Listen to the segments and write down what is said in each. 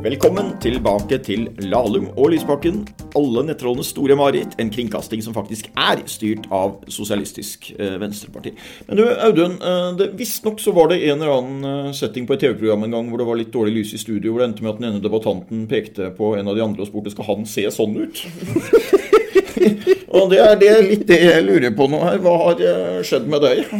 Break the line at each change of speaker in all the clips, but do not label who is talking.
Velkommen tilbake til Lahlum og Lysbakken, alle nettrollenes store mareritt. En kringkasting som faktisk er styrt av Sosialistisk eh, Venstreparti. Men du, Audun. Eh, Visstnok så var det en eller annen eh, setting på et TV-program en gang hvor det var litt dårlig lys i studio, hvor det endte med at den ene debattanten pekte på en av de andre og spurte skal han se sånn ut. Og det er det, litt det jeg lurer på nå her. Hva har eh, skjedd med deg?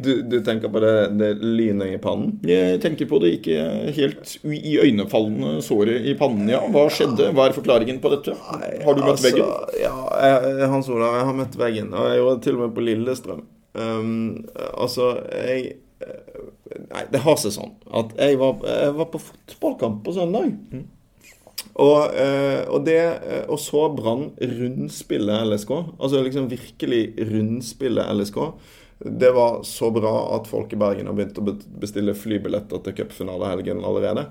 Du, du tenker på det, det lynet i pannen?
Jeg tenker på det ikke helt iøynefallende såret i pannen, ja. Hva skjedde? Hva er forklaringen på dette? Har du møtt
altså,
veggen?
Ja, jeg, Hans Olav, jeg har møtt veggen. Og jeg gjorde det til og med på Lillestrøm. Um, altså, jeg Nei, det har seg sånn at jeg var, jeg var på fotballkamp på søndag.
Mm.
Og, eh, og det eh, Og så Brann rundspille LSK. Altså liksom virkelig rundspille LSK. Det var så bra at folk i Bergen har begynt å bestille flybilletter til cupfinalehelgen allerede.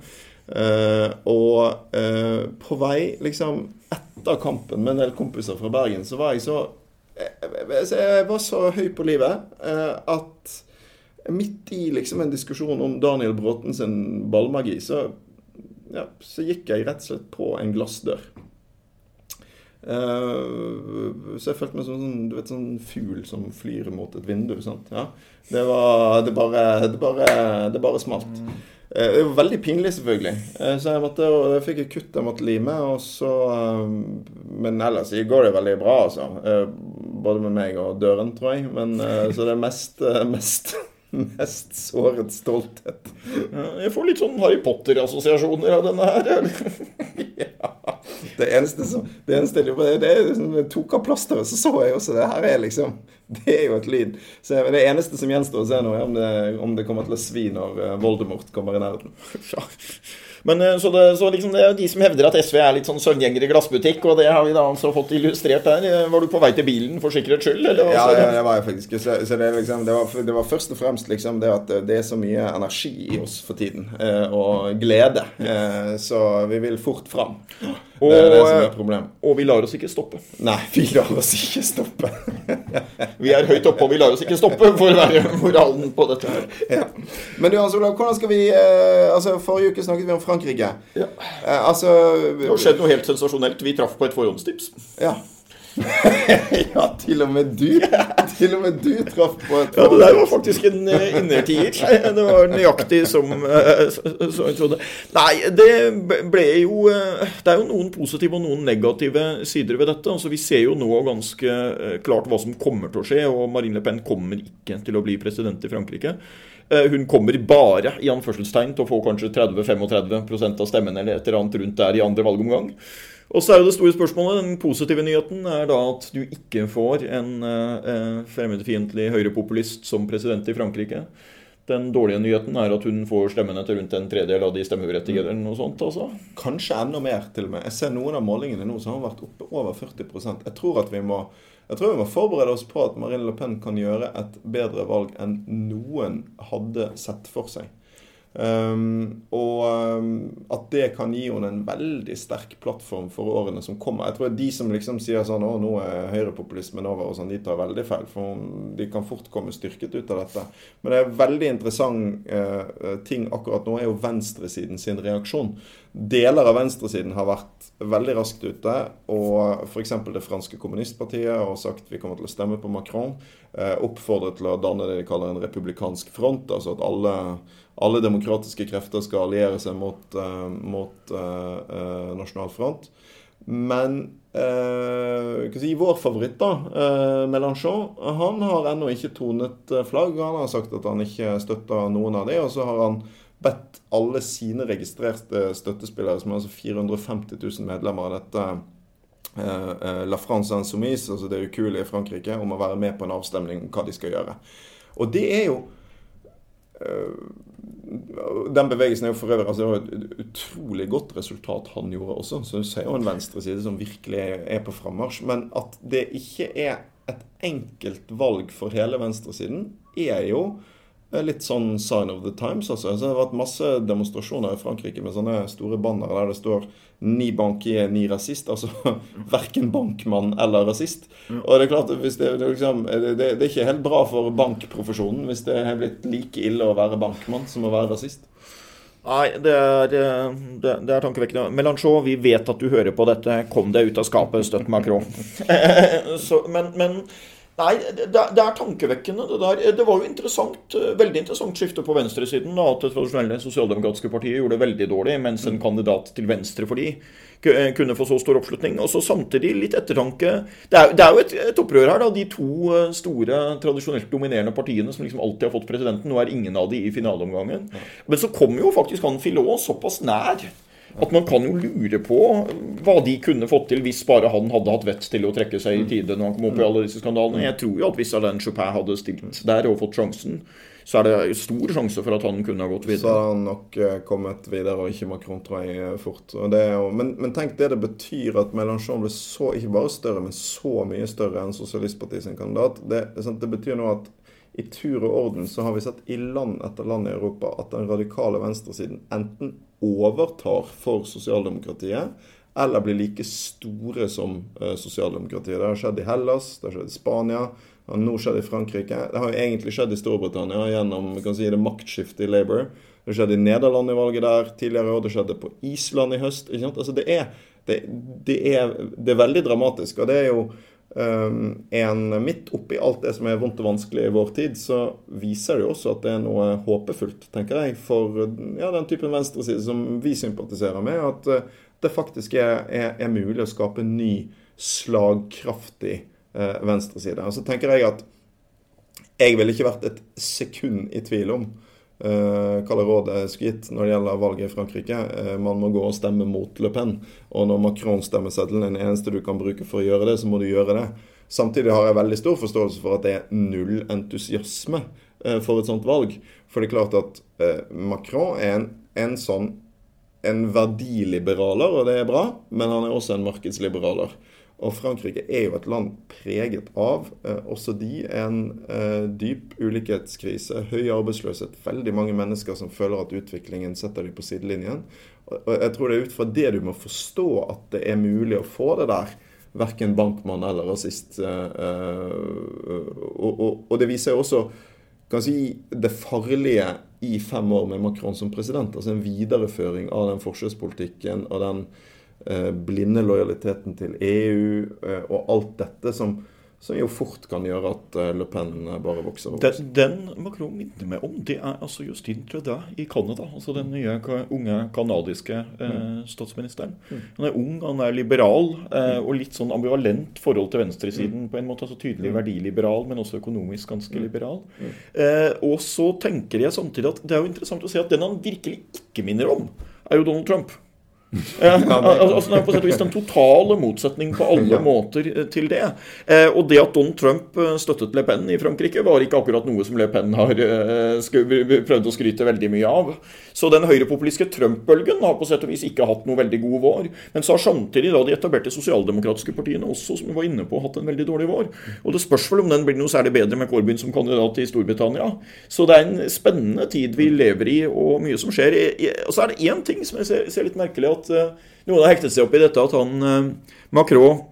Uh, og uh, på vei liksom etter kampen med en del kompiser fra Bergen, så var jeg så Jeg, jeg var så høy på livet uh, at midt i liksom en diskusjon om Daniel Bråten sin ballmagi, så, ja, så gikk jeg rett og slett på en glassdør. Uh, så jeg følte meg som sånn, du sånn fugl som flyr mot et vindu. Ja. Det var Det bare, det bare, det bare smalt. Uh, det var veldig pinlig, selvfølgelig. Uh, så jeg, måtte, jeg fikk et kutt jeg måtte lime. Så, men ellers går det veldig bra, altså. både med meg og døren, tror jeg. Men, så det er mest, mest såret stolthet.
Jeg får litt sånn Harry Potter-assosiasjoner av denne her.
ja. Det eneste som Det eneste det er liksom, tok av plasteret, så så jeg også det. Her er liksom Det er jo et lyd. Så det eneste som gjenstår å se nå, er om det, om det kommer til å svi når eh, Voldemort kommer i nærheten.
Ja. Men eh, så, det, så liksom det er de som hevder at SV er litt sånn søvngjenger i glassbutikk, og det har vi da altså fått illustrert der. Eh, var du på vei til bilen for sikkerhets skyld? Eller?
Ja, det, det var jeg faktisk. Så, så det, liksom, det, var, det, var, først og fremst liksom det at det er så mye energi i oss for tiden, eh, og glede. Eh, så vi vil fort fram.
Og,
det er det som er problemet.
Og vi lar oss ikke stoppe.
Nei, vi lar oss ikke stoppe.
vi er høyt oppe, og vi lar oss ikke stoppe, for å være moralen på dette her.
Ja. Men du, Hans Olav, hvordan skal vi eh, Altså, Forrige uke snakket vi om Frankrike.
Ja.
Eh, altså
Det har skjedd noe helt sensasjonelt. Vi traff på et forhåndstips.
Ja. ja, til og med du. Til og med du traff på et
Ja, det der var faktisk en uh, innertier. Det var nøyaktig som, uh, som jeg trodde. Nei, det ble jo uh, Det er jo noen positive og noen negative sider ved dette. Altså, Vi ser jo nå ganske klart hva som kommer til å skje, og Marine Le Pen kommer ikke til å bli president i Frankrike. Hun kommer bare i anførselstegn til å få kanskje 30-35 av stemmene eller et eller annet rundt der i andre valgomgang. Og så er jo det store spørsmålet, Den positive nyheten er da at du ikke får en eh, fremmedfiendtlig høyrepopulist som president i Frankrike. Den dårlige nyheten er at hun får stemmene til rundt en tredjedel av de stemmeberettigede. eller sånt, altså.
Kanskje enda mer, til og med. Jeg ser noen av målingene nå som har vært oppe over 40% Jeg tror at vi må jeg tror vi må forberede oss på at Marine Le Pen kan gjøre et bedre valg enn noen hadde sett for seg. Um, og um, at det kan gi henne en veldig sterk plattform for årene som kommer. Jeg tror De som liksom sier sånn å nå er høyrepopulismen over, og sånn, de tar veldig feil. For de kan fort komme styrket ut av dette. Men det er veldig interessant uh, ting akkurat nå, er jo venstresiden sin reaksjon. Deler av venstresiden har vært veldig raskt ute. Og f.eks. det franske kommunistpartiet har sagt vi kommer til å stemme på Macron. Uh, oppfordret til å danne det de kaller en republikansk front. altså at alle alle demokratiske krefter skal alliere seg mot, uh, mot uh, uh, Nasjonal Front. Men si, vår favoritt, da, Melanchon, han har ennå ikke tonet flagg. Han har sagt at han ikke støtter noen av de, og så har han bedt alle sine registrerte støttespillere, som er altså 450 000 medlemmer av dette La France Insoumise, altså det ukuelige Frankrike, om å være med på en avstemning om hva de skal gjøre. Og det er jo den bevegelsen er jo for øvrig altså, det var et utrolig godt resultat han gjorde også. Så du ser jo en venstreside som virkelig er på frammarsj. Men at det ikke er et enkelt valg for hele venstresiden, er jo litt sånn sign of the times. Altså. Så det har vært masse demonstrasjoner i Frankrike med sånne store banner der det står 'ni bankier, ni rasist'. Altså verken bankmann eller rasist. Og det er klart, det, det, liksom, det, det, er ikke helt bra for bankprofesjonen hvis det har blitt like ille å være bankmann som å være rasist.
Nei, det er, det, det er tankevekkende. Melanchon, vi vet at du hører på dette. Kom deg ut av skapet, støtt Macron. Så, men, men Nei, det, det, er tankevekkende. Det, der. det var jo interessant, eh, veldig interessant skifte på venstresiden. Da, at det tradisjonelle sosialdemokratiske partiet gjorde det veldig dårlig, mens en kandidat til venstre for de eh, kunne få så stor oppslutning. Og så samtidig litt ettertanke. Det er, det er jo et, et, opprør her, da. De to eh, store, tradisjonelt dominerende partiene som liksom alltid har fått presidenten. Nå er ingen av de i finaleomgangen. Men så kom jo faktisk han Filot såpass nær at man kan jo lure på hva de kunne fått til hvis bare han hadde hatt vett til å trekke seg i tide når han kom opp i alle disse skandalene. Jeg tror jo at hvis Alain Chopin hadde stilt der og fått sjansen, så er det stor sjanse for at han kunne ha gått videre.
Så har han nok eh, kommet videre, og ikke Macron, tror jeg, eh, fort. Jo, men, men, tenk det det betyr at Mélenchon ble så, ikke bare større, men så mye større enn Sosialistpartiet sin kandidat. Det, det betyr nå at i tur og orden så har vi sett i land etter land i Europa at den radikale venstresiden enten overtar for sosialdemokratiet, eller blir like store som uh, sosialdemokratiet. Det har skjedd i Hellas, det har skjedd i Spania, det har nå skjedd i Frankrike. Det har jo egentlig skjedd i Storbritannia gjennom kan si, det maktskiftet i Labour. Det skjedde i Nederland i valget der tidligere, og det skjedde på Island i høst. Altså, det, er, det, det, er, det er veldig dramatisk. og det er jo en, midt oppi alt det som er vondt og vanskelig i vår tid, så viser det jo også at det er noe håpefullt, tenker jeg, for ja, den typen venstreside som vi sympatiserer med. At uh, det faktisk er, er, er, mulig å skape en ny, slagkraftig eh, venstreside. Og så tenker jeg at jeg ville ikke vært et sekund i tvil om uh, hva rådet skulle gitt når det gjelder valget i Frankrike. Uh, man må gå og stemme mot Le Pen. Og når Macron-stemmeseddelen er den eneste du kan bruke for å gjøre det, så må du gjøre det. Samtidig har jeg veldig stor forståelse for at det er null entusiasme uh, for et sånt valg. For det er klart at Macron er en, en sånn en verdiliberaler, og det er bra, men han er også en markedsliberaler. Og Frankrike er jo et land preget av, eh, også de, en eh, dyp ulikhetskrise, høy arbeidsløshet, veldig mange mennesker som føler at utviklingen setter dem på sidelinjen. Og jeg tror det er ut fra det du må forstå at det er mulig å få det der. Verken bankmann eller rasist. Eh, eh, og, og, og, det viser jo også kan si, det farlige i fem år med Macron som president. Altså en videreføring av den forskjellspolitikken og den blinde lojaliteten til EU eh, og alt dette som, som jo fort kan gjøre at eh, Le Pen bare vokser
og vokser. Den, den Macron minner meg om, det er altså Justin Trudeau i Canada. Altså den nye unge canadiske eh, mm. statsministeren. Mm. Han er ung, han er liberal eh, og litt sånn ambivalent forhold til venstresiden. Mm. på en måte, altså Tydelig verdiliberal, men også økonomisk ganske liberal. Eh, og så tenker jeg samtidig at det er jo interessant å se at den han virkelig ikke minner om, er jo Donald Trump. Ja, altså, det er på sett og vis den totale motsetning på alle ja. måter eh, til det. Eh, og det at Donald Trump eh, støttet Le Pen i Frankrike, var ikke akkurat noe som Le Pen har prøvd å skryte veldig mye av. Så den høyrepopulistiske Trump-bølgen har på sett og vis ikke hatt noe veldig god vår. Men så har samtidig da de etablerte sosialdemokratiske partiene også, som vi var inne på, hatt en veldig dårlig vår. Og det spørs vel om den blir noe særlig bedre med Corbyn som kandidat i Storbritannia. Så det er en spennende tid vi lever i, og mye som skjer. Og så er det én ting som jeg ser, ser litt merkelig at uh, noen har hektet seg opp i dette at han uh, Macron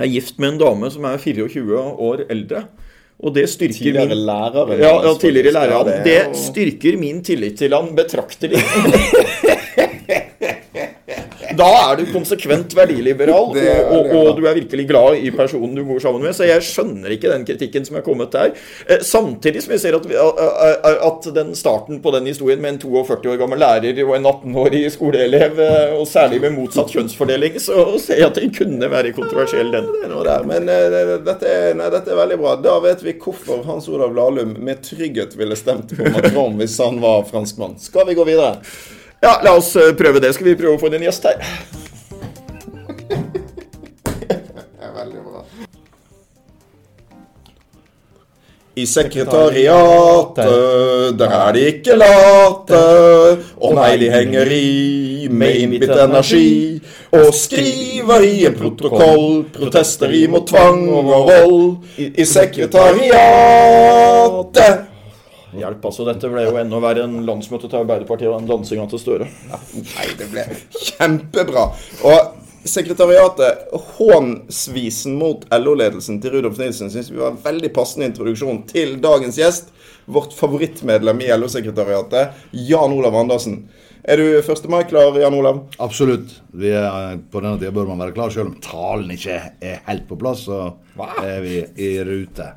er gift med en dame som er 24 år eldre. Og det styrker
tidligere min lærer,
ja, ja, tidligere lærer. Det, det styrker min tillit til han betraktelig. Da er du konsekvent verdiliberal, og, og, og, du er virkelig glad i personen du bor sammen med. Så jeg skjønner ikke den kritikken som er kommet der. Eh, samtidig som vi ser at, at den starten på den historien med en 42 år gammel lærer og en 18-årig skoleelev, eh, og særlig med motsatt kjønnsfordeling, så ser jeg at den kunne være kontroversiell, den.
Det. Men uh, dette, er, nei, dette, er, veldig bra. Da vet vi hvorfor Hans Olav Lahlum med trygghet ville stemt på Macron hvis han var franskmann. Skal vi gå videre?
Ja, la oss eh, prøve det. Skal vi prøve å få inn en gjest her? det er veldig bra.
I sekretariatet, der er de ikke late. De henger i med innbitt energi. Og skriver i en protokoll protester imot tvang og vold. I sekretariatet.
Hjelp, altså. Dette ble jo enda verre enn landsmøtet til Arbeiderpartiet og den dansinga til Støre.
Nei, det ble kjempebra. Og sekretariatet, hånsvisen mot LO-ledelsen til Rudolf Nilsen, syns vi var en veldig passende introduksjon til dagens gjest. Vårt favorittmedlem i LO-sekretariatet, Jan Olav Andersen. Er du 1. mai klar, Jan Olav?
Absolutt. Vi er, på denne tida bør man være klar, selv om talen ikke er helt på plass. Så er vi i rute.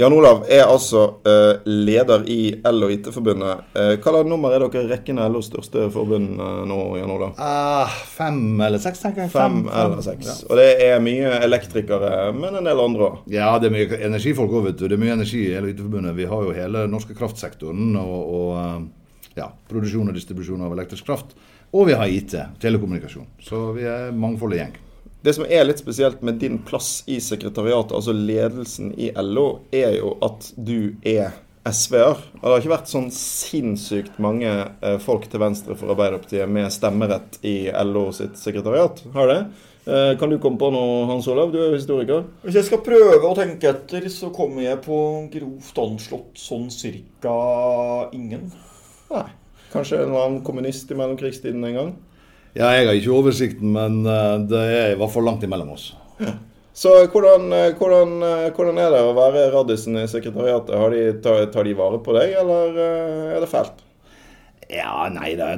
Jan Olav er altså uh, leder i L- og IT-forbundet. Uh, hva nummer er dere i rekken av LOs største forbund uh, nå, Jan Olav?
Uh, fem eller seks, tenker jeg.
Fem, fem eller seks. Ja. Og det er mye elektrikere, men en del andre òg.
Ja, det er mye energifolk òg, vet du. Det er mye energi i L- og IT-forbundet. Vi har jo hele norske kraftsektoren og, og ja, produksjon og distribusjon av elektrisk kraft. Og vi har IT, telekommunikasjon. Så vi er mangfoldig gjeng.
Det som er litt spesielt med din plass i sekretariatet, altså ledelsen i LO, er jo at du er SV-er. Det har ikke vært sånn sinnssykt mange eh, folk til venstre for Arbeiderpartiet med stemmerett i LO sitt sekretariat. Har det? Eh, kan du komme på noe, Hans Olav? Du er jo historiker.
Hvis jeg skal prøve å tenke etter, så kommer jeg på grovt anslått sånn cirka ingen.
Nei. Kanskje en annen kommunist i mellomkrigstiden en gang?
Ja, jeg har ikke oversikten, men det er i hvert fall langt imellom oss.
Ja. Så hvordan, hvordan, hvordan, er det å være raddisen i sekretariatet? Har de, tar, tar, de vare på deg, eller er det fælt?
Ja, nei, det,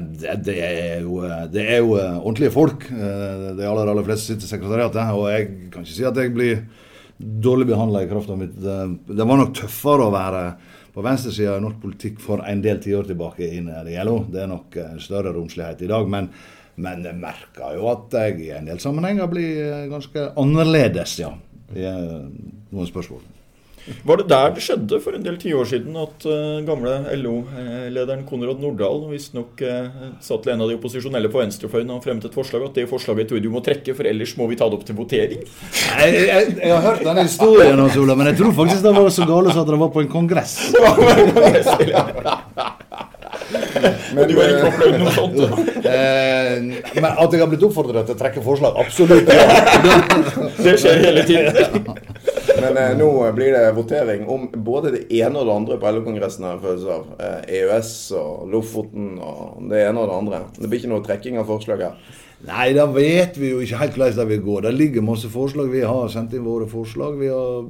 det, er jo, det, er jo, ordentlige folk. De aller, aller fleste sitter i sekretariatet. Og jeg kan ikke si at jeg blir dårlig behandla i kraft av mitt Det var nok tøffere å være på venstresida i norsk politikk for en del tiår tilbake inn i LO. Det er nok større romslighet i dag. men men jeg merker jo at jeg i en del sammenhenger blir ganske annerledes, ja. I noen spørsmål.
Var det der det skjedde for en del tiår siden at uh, gamle LO-lederen Konrad Nordahl visstnok uh, sa til en av de opposisjonelle på venstrefløyen og fremmet et forslag at det forslaget tror du må trekke, for ellers må vi ta det opp til votering?
Jeg, jeg, jeg har hørt denne historien, Ola, men jeg tror faktisk det var så galt at det var på en kongress.
Men du har ikke opplevd noe sånt?
eh, men at jeg har blitt oppfordret til å trekke forslag? Absolutt.
Det skjer hele tiden.
Men eh, nå blir det votering om både det ene og det andre på LO-kongressen. av. Eh, EØS og Lofoten og det ene og det andre. Det blir ikke noe trekking av forslag her.
Nei, da vet vi jo ikke helt hvordan det vil gå. Det ligger masse forslag. Vi har sendt inn våre forslag. Har,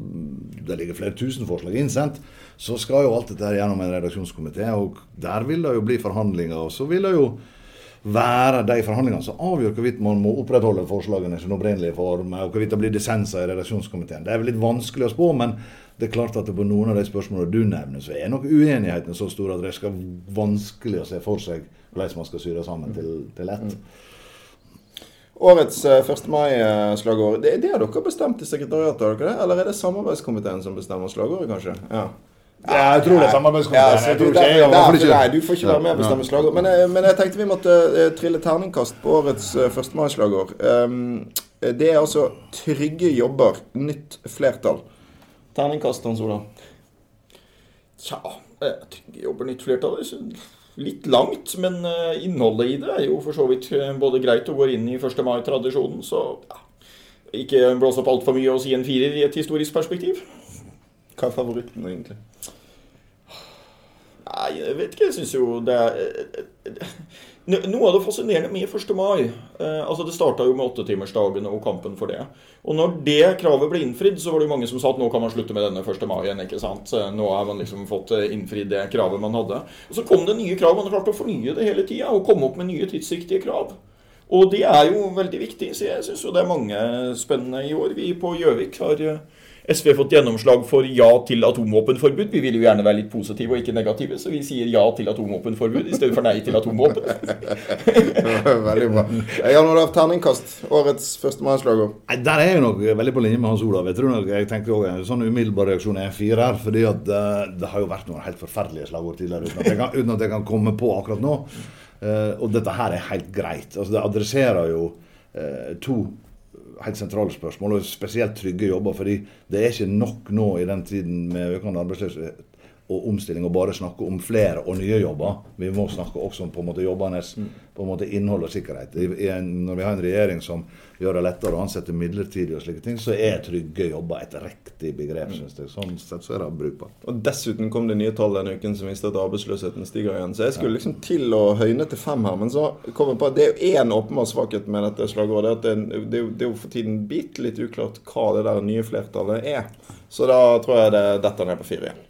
det ligger flere tusen forslag innsendt. Så skal jo alt dette gjennom en redaksjonskomité, og der vil det jo bli forhandlinger. Og så vil det jo være de forhandlingene som avgjør hvorvidt man må opprettholde forslagene i sin opprinnelige form, og hvorvidt det blir dissenser i redaksjonskomiteen. Det er vel litt vanskelig å spå, men det er klart at på noen av de spørsmålene du nevner, så er nok uenighetene så store at det skal vanskelig å se for seg hvordan man skal sy det sammen til, til ett.
Årets 1. mai-slagord, det, det, har dere bestemt i sekretariatet, eller er det samarbeidskomiteen som bestemmer slagordet, kanskje? Ja.
Ja, jeg tror det er samarbeidskomiteen.
Ja, du, nei, du får ikke være med og bestemme slagord. Men, men, jeg tenkte vi måtte uh, trille terningkast på årets uh, 1. mai-slagord. Um, det er altså 'Trygge jobber, nytt flertall'. Terningkast, Hans Olav.
Tja, trygge jobber, nytt flertall Litt langt, men innholdet i det er jo for så vidt både greit og går inn i 1. mai-tradisjonen. Så ja, ikke blås opp altfor mye og si en firer i et historisk perspektiv.
Hva er favoritten, egentlig?
Nei, jeg vet ikke. Jeg syns jo det er Noe av det fascinerende med 1. mai eh, altså Det starta jo med åttetimersdagen og kampen for det. Og når det kravet ble innfridd, så var det jo mange som sa at nå kan man slutte med denne 1. mai igjen. ikke sant? Nå har man liksom fått innfridd det kravet man hadde. Og så kom det nye krav. Man har klart å fornye det hele tida og komme opp med nye tidssiktige krav. Og det er jo veldig viktig, så jeg syns jo det er mange spennende i år. Vi på Gjøvik har SV har fått gjennomslag for ja til atomvåpenforbud. Vi vil jo gjerne være litt positive og ikke negative, så vi sier ja til atomvåpenforbud i stedet for nei til atomvåpen.
veldig bra. Jan Olav, terningkast. Årets 1. mai-slagord.
Der er jeg nok veldig på linje med Hans Olav. Jeg tror nok, jeg tenker også, En sånn umiddelbar reaksjon er en firer. fordi at det, det, har jo vært noen helt forferdelige slagord tidligere uten at, jeg kan, uten at jeg kan komme på akkurat nå. Uh, og dette her er helt greit. Altså, det adresserer jo uh, to helt sentrale spørsmål, og spesielt trygge jobber. fordi det er ikke nok nå i den tiden med økende arbeidsløshet og omstilling å bare snakke om flere og nye jobber. Vi må snakke også om på en måte jobbenes på en måte innhold og sikkerhet. En, når vi har en regjering som gjør det lettere å ansette midlertidig og slike ting, så er trygge jobber et riktig begrep, synes jeg. Sånn sett så er det brukbart.
Og Dessuten kom det nye tall denne uken som viste at arbeidsløsheten stiger igjen. Så jeg skulle liksom til å høyne til fem her, men så kom jeg på at det er jo én åpenbar svakhet med dette slagordet. at det, det, det er jo for tiden bitte litt uklart hva det der nye flertallet er. Så da tror jeg det detter ned på fire igjen.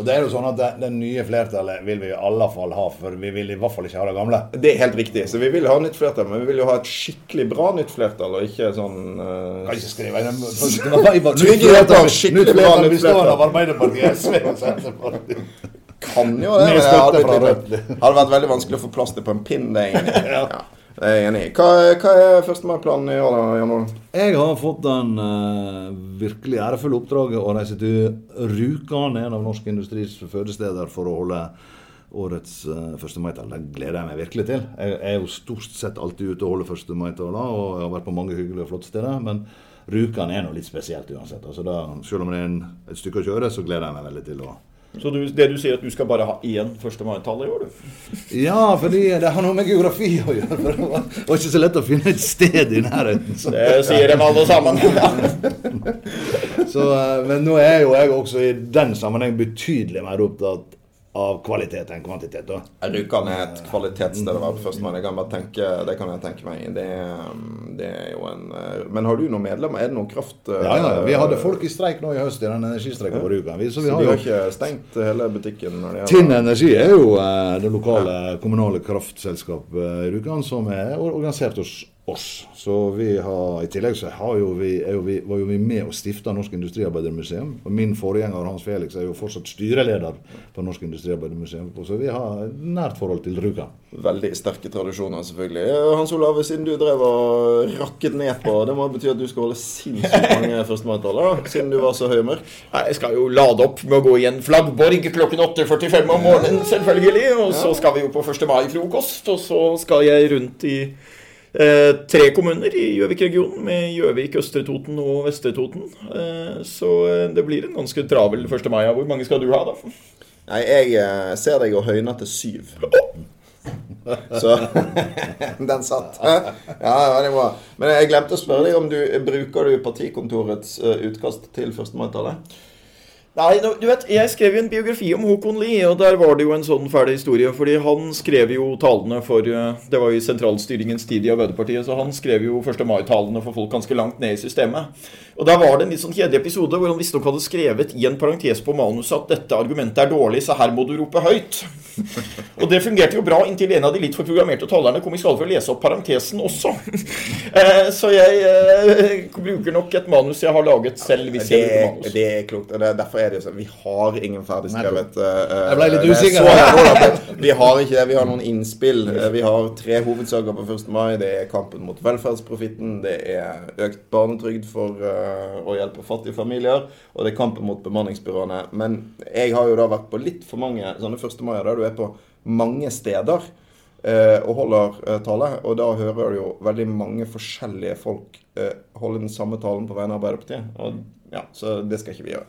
Og det er jo sånn at det, det nye flertallet vil vi i alle fall ha, for vi vil i hvert fall ikke ha det gamle.
Det er helt riktig. Så vi vil ha nytt flertall, men vi vil jo ha et skikkelig bra nytt flertall, og ikke sånn uh...
Kan ikke skrive inn
Trygge flertall, skikkelig bra nytt flertall.
av Arbeiderpartiet, SV og Senterpartiet.
Kan jo det, men det hadde, blitt, hadde vært veldig vanskelig å få plass til på en pinn. Det egentlig. Ja. Det er jeg enig i. Hva, hva er førstemannsplanen i år, da, Jan Olav?
Jeg har fått den uh, virkelig ærefulle oppdraget å reise til Rjukan, en av norsk industris fødesteder, for å holde årets uh, 1. mai-tall. Det gleder jeg meg virkelig til. Jeg, jeg er jo stort sett alltid ute og holder 1. mai-talla, og jeg har vært på mange hyggelige og flotte steder. Men Rjukan er noe litt spesielt uansett. Altså da, selv om det er en, et stykke å kjøre, så gleder jeg meg veldig til å
så du, det du sier at du skal bare ha én 1. mai-tall i år, du?
Ja, fordi det har noe med geografi å gjøre. For det var, det var ikke så lett å finne et sted i nærheten.
Så. Det sier de alle sammen.
så, eh, men nå er jo jeg også i den sammenheng betydelig mer opptatt av kvalitet enn kvantitet. da.
Rjukan er et kvalitetssted å være på førstemann. Det kan det kan jeg tenke meg. Det, det, er jo en eh, Men har du noen medlemmer? Er det noen kraft...
Ja, ja, Vi hadde folk i streik nå i høst i den energistreiken på Rjukan.
Så, vi har, de har ikke stengt hele butikken? Når de
Tinn Energi er jo eh, det lokale kommunale kraftselskapet i Rjukan som er organisert hos oss. Så vi har, I tillegg så jo vi, jo vi, var jo vi med å stifte Norsk Industriarbeidermuseum. Og min forgjenger Hans Felix er jo fortsatt styreleder på Norsk Industriarbeidermuseum. Så vi har nært forhold til Rjukan.
Veldig sterke tradisjoner, selvfølgelig. Hans Olav, siden du drev og rakket ned på Det må bety at du skal holde sinnssykt mange 1. siden du var så høy og mørk?
Nei, jeg skal jo lade opp med å gå i en flaggborg klokken 8.45 om morgenen, selvfølgelig. Og så skal vi jo på 1. mai-frokost, og så skal jeg rundt i Eh, tre kommuner i Gjøvik-regionen, med Gjøvik, Østre Toten og Vestre Toten. Eh, så eh, det blir en ganske travel 1. mai. Hvor mange skal du ha, da?
Nei, Jeg ser deg å høyne til syv. Så den satt. Ja, veldig bra. Men jeg glemte å spørre deg om du bruker du partikontorets utkast til 1. mai-tallet?
Nei, du vet, Jeg skrev jo en biografi om Håkon Lie, og der var det jo en sånn ferdig historie. fordi han skrev jo talene for eh, Det var jo i sentralstyringens tid i Arbeiderpartiet, så han skrev jo 1. mai-talene for folk ganske langt ned i systemet. Og Der var det en litt sånn kjedelig episode hvor han visstnok hadde skrevet i en parentes på manuset at dette argumentet er dårlig, så her må du rope høyt. Og det fungerte jo bra inntil en av de litt for programmerte talerne kom i skade for å lese opp parentesen også. Eh, så jeg eh, bruker nok et manus jeg har laget selv. hvis jeg bruker manus.
Det er klokt. og det er derfor er det jo sånn Vi har ingen ferdigskrevet uh,
Jeg ble litt usikker.
vi har ikke det. Vi har noen innspill. Vi har tre hovedsaker på 1. mai. Det er kampen mot velferdsprofitten, det er økt barnetrygd for uh, å hjelpe fattige familier, og det er kampen mot bemanningsbyråene. Men jeg har jo da vært på litt for mange sånne 1. mai der du er på mange steder. Uh, og holder tale. Og da hører du jo veldig mange forskjellige folk holde den samme talen på vegne av Arbeiderpartiet. Og, ja, så det skal ikke vi gjøre.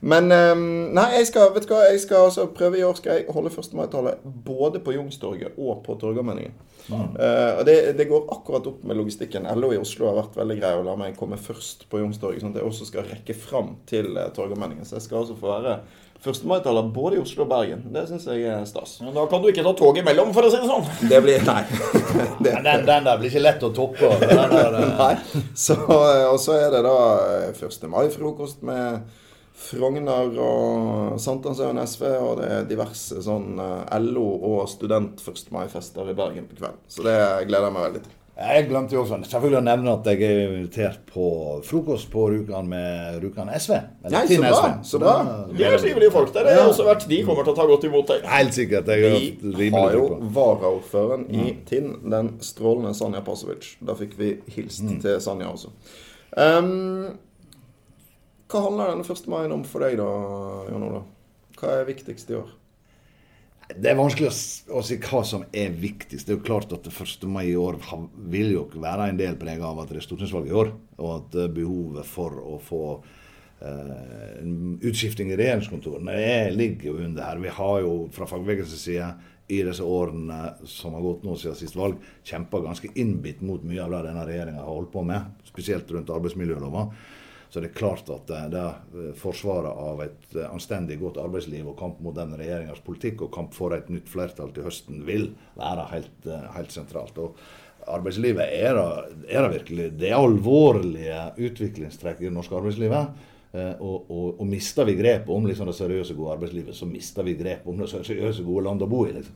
Men um, Nei, jeg skal vet du hva, jeg skal altså prøve i år skal jeg holde 1. mai-tale både på Youngstorget og på Torgallmenningen. Mm. Uh, og det, det, går akkurat opp med logistikken. LO i Oslo har vært veldig grei å la meg komme først på Youngstorget, sånn at jeg også skal rekke fram til uh, Torgallmenningen. Så jeg skal altså få være 1. mai-taler både i Oslo og Bergen. Det syns jeg er stas.
Men da kan du ikke ta tog imellom, for å si det sånn.
Det blir Nei.
det. Den, den, der blir ikke lett å toppe.
nei. Så, og så er det da 1. mai-frokost med Frogner og Sankthanshaugen SV, og det er diverse sånn eh, LO- og student-1. mai-fester i Bergen på kveld. Så det gleder jeg meg veldig til.
Jeg glemte jo også selvfølgelig å nevne at jeg er invitert på frokost på Rjukan med Rjukan SV.
Nei, så bra! Så bra.
De er trivelige folk der. Det har også vært, De kommer til å ta godt imot deg.
Helt sikkert. Jeg
vi har jo varaordføreren i. Tinn, den strålende Sanja Pasovic. Da fikk vi hilst mm. til Sanja også. Um, hva handler denne 1. mai om for deg, da, Jan Ola? Hva er viktigst i år?
Det er vanskelig å, si hva som er viktigst. Det er jo klart at 1. mai i år vil jo være en del prega av at det er stortingsvalg i år, og at behovet for å få uh, utskifting i regjeringskontorene. Ligger jo under her. Vi har jo fra fagbevegelsens side i disse årene som har gått nå siden sist valg, kjempa ganske innbitt mot mye av det denne regjeringa har holdt på med, spesielt rundt arbeidsmiljølova. Så det er klart at det, det forsvaret av et anstendig godt arbeidsliv og kamp mot den regjeringas politikk og kamp for et nytt flertall til høsten vil være helt, helt sentralt. Og arbeidslivet er det virkelig Det er alvorlige utviklingstrekk i det norske arbeidslivet. Eh, og, og, og, mister vi grepet om liksom, det seriøse, gode arbeidslivet, så mister vi grepet om det seriøse, gode landet å bo i. liksom.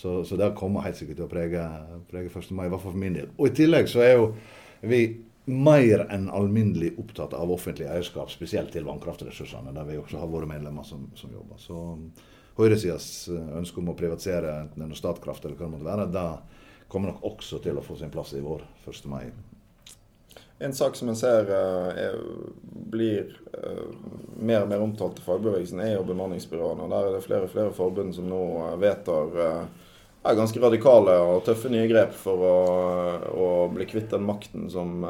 Så, så det kommer helt sikkert til å prege, prege 1. mai, i hvert fall for min del. Og i tillegg så er jo vi mer enn alminnelig opptatt av offentlig eierskap, spesielt til vannkraftressursene, der vi også har våre medlemmer som, som jobber. Så høyresidas ønske om å privatisere enten det er Statkraft eller hva det måtte være, da kommer nok også til å få sin plass i vår 1. mai.
En sak som jeg ser uh, er, blir uh, mer og mer omtalt i fagbevegelsen, er jo bemanningsbyråene. Der er det flere og flere forbund som nå vedtar er ganske radikale og tøffe nye grep for å, å bli kvitt den makten som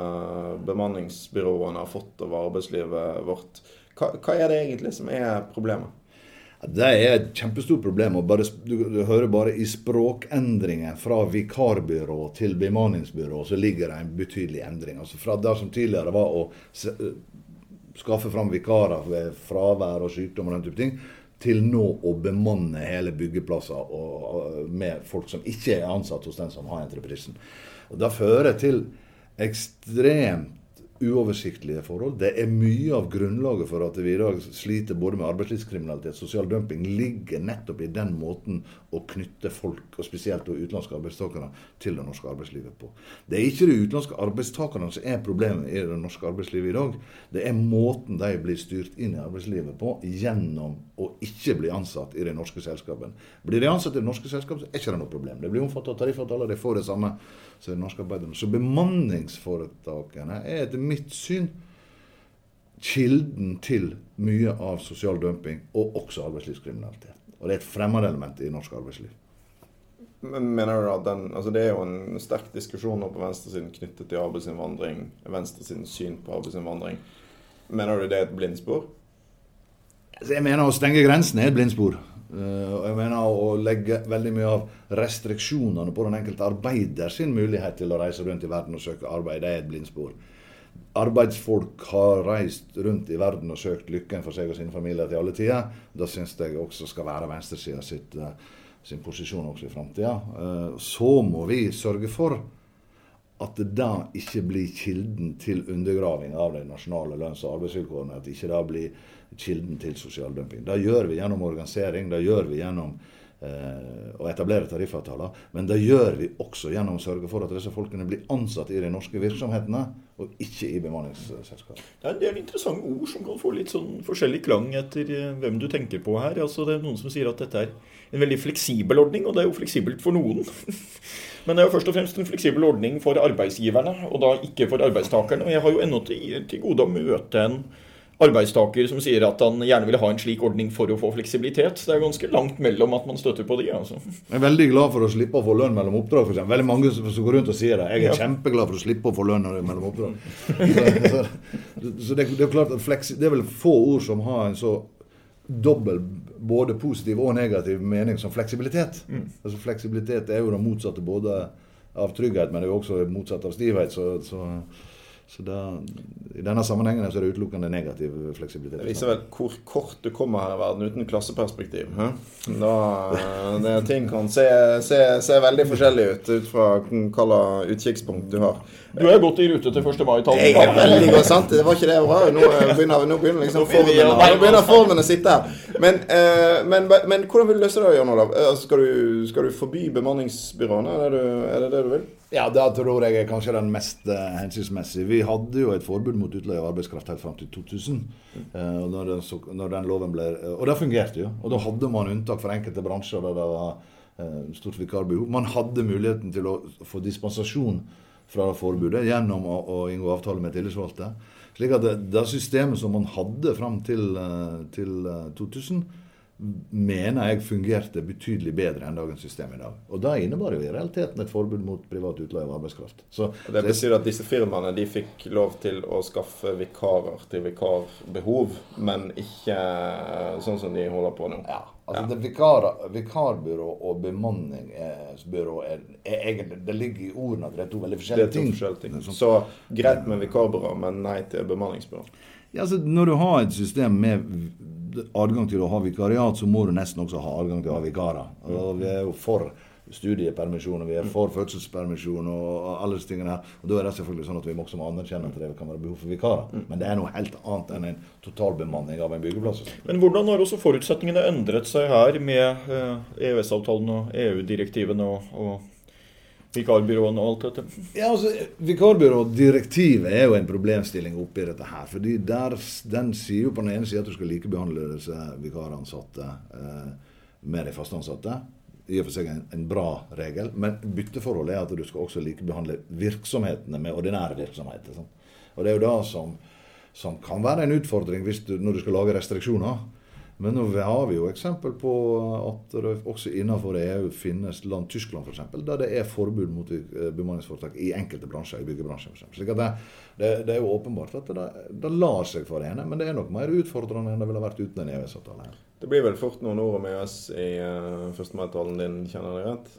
bemanningsbyråene har fått over arbeidslivet vårt. Hva, hva er det egentlig som er problemet?
Det er et kjempestort problem. og bare, du, du, hører bare i språkendringen fra vikarbyrå til bemanningsbyrå, så ligger det en betydelig endring. Altså Fra det som tidligere var å skaffe fram vikarer ved fravær og sykdom og den type ting, til nå å bemanne hele byggeplasser med folk som ikke er ansatt hos den som har entreprisen. Og Det fører til ekstremt uoversiktlige forhold. Det er mye av grunnlaget for at vi i dag sliter både med arbeidslivskriminalitet sosial dumping, ligger nettopp i den måten å knytte folk, og spesielt utenlandske arbeidstakere, til det norske arbeidslivet på. Det er ikke de utenlandske arbeidstakerne som er problemet i det norske arbeidslivet i dag. Det er måten de blir styrt inn i arbeidslivet på gjennom å ikke bli ansatt i de norske selskapene. Blir de ansatt i det norske selskapet, så er det ikke noe problem. Det blir omfattet av tariffavtaler, de får det samme som de norske arbeiderne. Så bemanningsforetakene er etter mitt syn kilden til mye av sosial dumping og også arbeidslivskriminalitet. Og det er et fremmedelement i norsk arbeidsliv.
Men mener du at den, altså Det er jo en sterk diskusjon på venstresiden knyttet til arbeidsinnvandring. Venstresidens syn på arbeidsinnvandring. Mener du det er et blindspor?
Altså, jeg mener å stenge grensene er et blindspor. Eh, og jeg mener Å legge veldig mye av restriksjonene på den enkelte arbeider sin mulighet til å reise rundt i verden og søke arbeid, det er et blindspor. Arbeidsfolk har reist rundt i verden og søkt lykken for seg og sine familier til alle tider. Da syns jeg også skal være venstresida eh, sin posisjon også i framtida. Eh, så må vi sørge for at det da ikke blir kilden til undergraving av de nasjonale lønns- og arbeidsvilkårene. At det ikke da blir kilden til sosial dumping. Det gjør vi gjennom organisering, det gjør vi gjennom å etablere tariffavtaler. Men det gjør vi også gjennom å sørge for at disse folkene blir ansatt i de norske virksomhetene, og ikke i bemanningsselskap.
Det er en del interessante ord som kan få litt sånn forskjellig klang etter eh, hvem du tenker på her. Altså, det er noen som sier at dette er en veldig fleksibel ordning, og det er jo fleksibelt for noen. Men det er jo først og fremst en fleksibel ordning for arbeidsgiverne, og da ikke for arbeidstakerne. Og jeg har jo ennå til, til gode å møte en arbeidstaker som sier at han gjerne vil ha en slik ordning for å få fleksibilitet. Det er ganske langt mellom at man støtter på de. altså.
Jeg er veldig glad for å slippe å få lønn mellom oppdrag. For eksempel. veldig mange som, går rundt og sier det. Jeg er ja. kjempeglad for å slippe å få lønn mellom oppdrag. Så, så, så det, det, er klart at fleksi, det er vel få ord som har en så dobbel både positiv og negativ mening som fleksibilitet. Mm. Altså Fleksibilitet er jo det motsatte både av trygghet, men det er jo også motsatt av stivhet. så, så så da, I denne sammenhengen er det utelukkende negativ fleksibilitet.
Det viser vel hvor kort du kommer her i verden uten klasseperspektiv. Da, det, ting kan se, se, se, veldig forskjellig ut ut fra hvilket utkikkspunkt du har.
Du er godt i rute til 1. mai-tallet.
Jeg er veldig godt, sant? Det var ikke det jeg var. Nå begynner, nå begynner liksom formen, nå begynner formen å sitte her. Men, eh, men, men, hvordan vil du løse det, Jan Olav? Altså, skal, du, skal du forby bemanningsbyråene? Er er det det du vil?
Ja, det tror jeg er kanskje den mest uh, hensiktsmessige. Vi hadde jo et forbud mot utleie av arbeidskraft helt fram til 2000. Uh, og når den, så, når den, loven ble, uh, og det fungerte jo. Og da hadde man unntak for enkelte bransjer der det var uh, stort vikarbehov. Man hadde muligheten til å få dispensasjon fra forbudet gjennom å, å inngå avtale med tillitsvalgte. Slik at det, det, systemet som man hadde fram til, til 2000 mener jeg fungerte betydelig bedre enn dagens system i dag. Og det innebar jo i realiteten et forbud mot privat utleie av arbeidskraft. Så,
Det betyr at disse firmaene de fikk lov til å skaffe vikarer til vikarbehov, men ikke eh, sånn som de holder på nå.
Ja, altså det vikar, Vikarbyrå og bemanningsbyrå er, er egentlig Det ligger i ordene at det er to veldig
Det er
forskjellige
to
ting.
forskjellige ting. Så greit med vikarbyrå, men nei til bemanningsbyrå.
Ja, altså, når du har et system med adgang til å ha vikariat, så må du nesten også ha adgang til å ha vikarer. Og vi er jo for studiepermisjon, og vi er for fødselspermisjon og alle disse tingene her. Og da er det selvfølgelig sånn at vi også må anerkjenne at det kan være behov for vikarer. Men det er noe helt annet enn en totalbemanning av en byggeplass.
Men hvordan har også forutsetningene endret seg her med eh, EØS-avtalen og EU-direktivene og, og vikarbyråene og alt dette?
Ja, altså, Vikarbyrådirektivet er jo en problemstilling oppi dette her. fordi der, Den sier jo på den ene sida at du skal likebehandle disse vikaransatte eh, med de fastansatte. I og for seg en, en bra regel. Men bytteforholdet er at du skal også likebehandle virksomhetene med ordinære virksomheter. Sånn. Og det er jo det som, som kan være en utfordring du, når du skal lage restriksjoner. Men nå har vi jo eksempel på at det også innenfor EU finnes land, Tyskland f.eks., der det er forbud mot eh, bemanningsforetak i enkelte bransjer, i byggebransjen f.eks. Slik at det, det, det er jo åpenbart at det, det lar seg forene, men det er nok mer utfordrende enn det ville vært uten en EØS-avtale.
Det blir vel fort noen ord om EØS i uh, førstemeitalen din, kjenner jeg rett?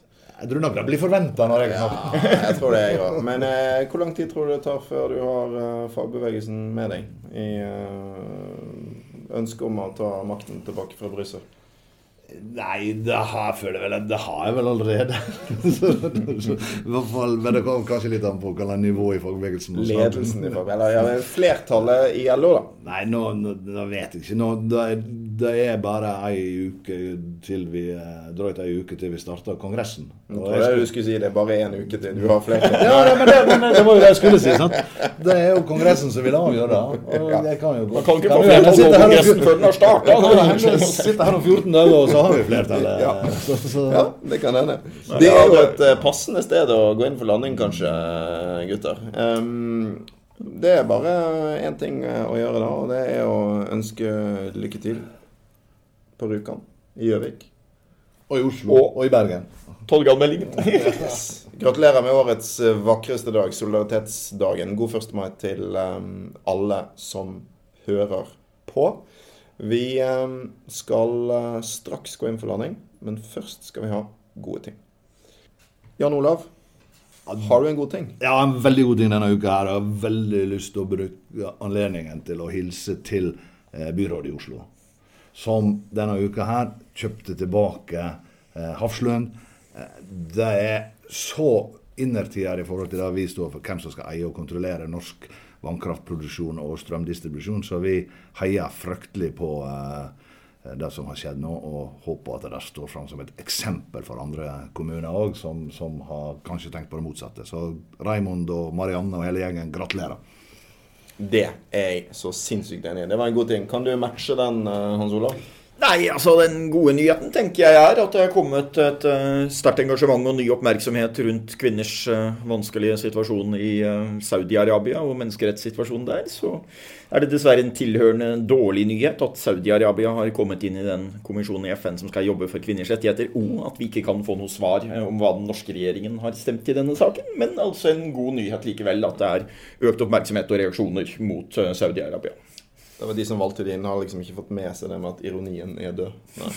Jeg tror nok det blir forventa når jeg snakker.
Ja, jeg tror det, jeg òg. Men eh, hvor lang tid tror du det tar før du har eh, fagbevegelsen med deg i eh, ønsket om å ta makten tilbake fra Brussel?
Nei, det har jeg føler vel Det har jeg vel allerede. i hvert fall, Men det kommer kanskje litt an på hva slags nivå i fagbevegelsen.
Ledelsen i fagbevegelsen, Eller ja, flertallet i LO, da.
Nei, nå, nå, nå vet jeg ikke. Nå, er, det er bare ei uke til vi eh, drøyt ei uke til vi starter Kongressen. Og jeg
det du skulle si det er bare én uke til du har flere.
ja, nei, men det, men det var jo det jeg skulle si. sant? Det er jo Kongressen som vil avgjøre det. Og jeg kan jo
Man kan ikke få flertall på Kongressen før den har starta.
Vi sitter her om 14 dager, og så har vi flertallet.
Ja.
Så, så,
Ja, det kan hende. Det er jo et eh, passende sted å gå inn for landing, kanskje, gutter. Um, det er bare én ting eh, å gjøre da, og det er å ønske lykke til på Rjukan i Gjøvik.
Og i Oslo. Og, i Bergen.
Torgallmeldingen.
Gratulerer med årets eh, vakreste dag, solidaritetsdagen. God 1. mai til um, alle som hører på. Vi um, skal uh, straks gå inn for landing, men først skal vi ha gode ting. Jan Olav, har du en god ting?
Ja, en veldig god ting denne uka. her. Jeg har veldig lyst til å bruke anledningen til å hilse til eh, byrådet i Oslo. Som denne uka her kjøpte tilbake eh, Hafslund. Eh, det er så innertier i forhold til det vi står for, hvem som skal eie og kontrollere norsk vannkraftproduksjon og strømdistribusjon, så vi heier fryktelig på eh, det som har skjedd nå, og håper at det står fram som et eksempel for andre kommuner òg, som, som har kanskje tenkt på det motsatte. Så Raymond og Marianne og hele gjengen, gratulerer.
Det er jeg så sinnssykt enig i. Det var en god ting. Kan du matche den, eh, Hans Olav?
Nei, altså den gode nyheten tenker jeg er at det er kommet et uh, sterkt engasjement og ny oppmerksomhet rundt kvinners eh, vanskelige situasjon i eh, Saudi-Arabia og menneskerettssituasjonen der. Så er det dessverre en tilhørende dårlig nyhet at Saudi-Arabia har kommet inn i den kommisjonen i FN som skal jobbe for kvinners rettigheter, og at vi ikke kan få noe svar eh, om hva den norske regjeringen har stemt i denne saken. Men altså en god nyhet likevel at det er økt oppmerksomhet og reaksjoner mot eh, Saudi-Arabia.
Det var De som valgte det inn, har liksom ikke fått med seg det med at ironien er død. Nei.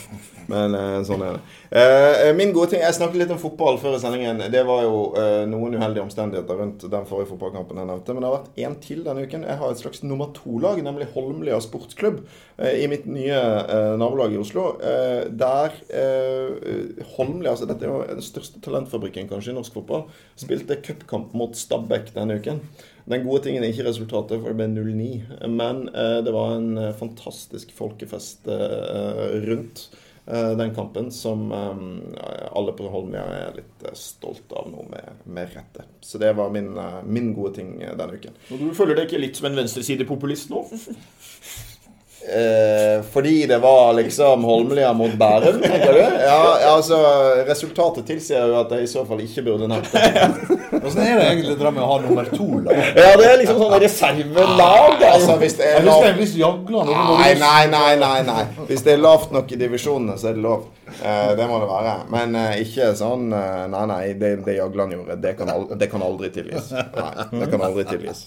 Men eh, sånn er det. Eh, min gode ting, Jeg snakket litt om fotball før i sendingen. Det var jo eh, noen uheldige omstendigheter rundt den forrige fotballkampen jeg nevnte. Men det har vært én til denne uken. Jeg har et slags nummer to-lag, nemlig Holmlia sportsklubb. I mitt nye nabolag i Oslo. Der Holmlia altså Dette er jo den største talentfabrikken kanskje i norsk fotball. Spilte cupkamp mot Stabæk denne uken. Den gode tingen er ikke resultatet, for det ble 0-9. Men eh, det var en eh, fantastisk folkefest eh, rundt den kampen som alle på Holmlia er litt stolt av nå, med, med rette. Så det var min, min gode ting denne uken.
Og du føler deg ikke litt som en venstresidepopulist nå?
Eh, fordi det var liksom Holmlia mot Bærum, tenker du? Ja, altså Resultatet tilsier jo at jeg i så fall ikke burde nevnt det.
Åssen er det egentlig det med å ha nummer to-lag?
Ja, det er liksom sånn reservelag.
Altså, hvis det er lavt Nei, nei, nei, nei, nei. Hvis det er lavt nok i divisjonene, så er det lov. Eh, det må det være. Men eh, ikke sånn eh, Nei, nei, det, det Jagland gjorde, det kan, aldri, det kan aldri tilgis. Nei, det kan aldri tilgis.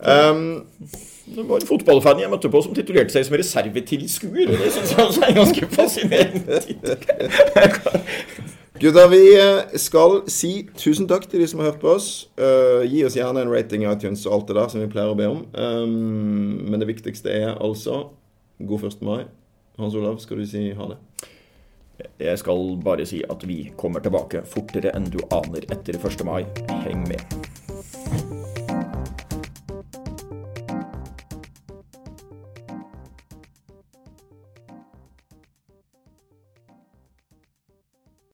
Um,
Det var en fotballfan jeg møtte på som titulerte seg som reservetilskuer. Det syns jeg også er ganske fascinerende. tittel.
Gutta, vi eh, skal si tusen takk til de som har hørt på oss. Uh, gi oss gjerne en rating i iTunes og alt det der som vi pleier å be om. Um, men det viktigste er altså god 1. mai. Hans Olav, skal du si ha det?
Jeg skal bare si at vi kommer tilbake fortere enn du aner etter 1. mai. Heng med.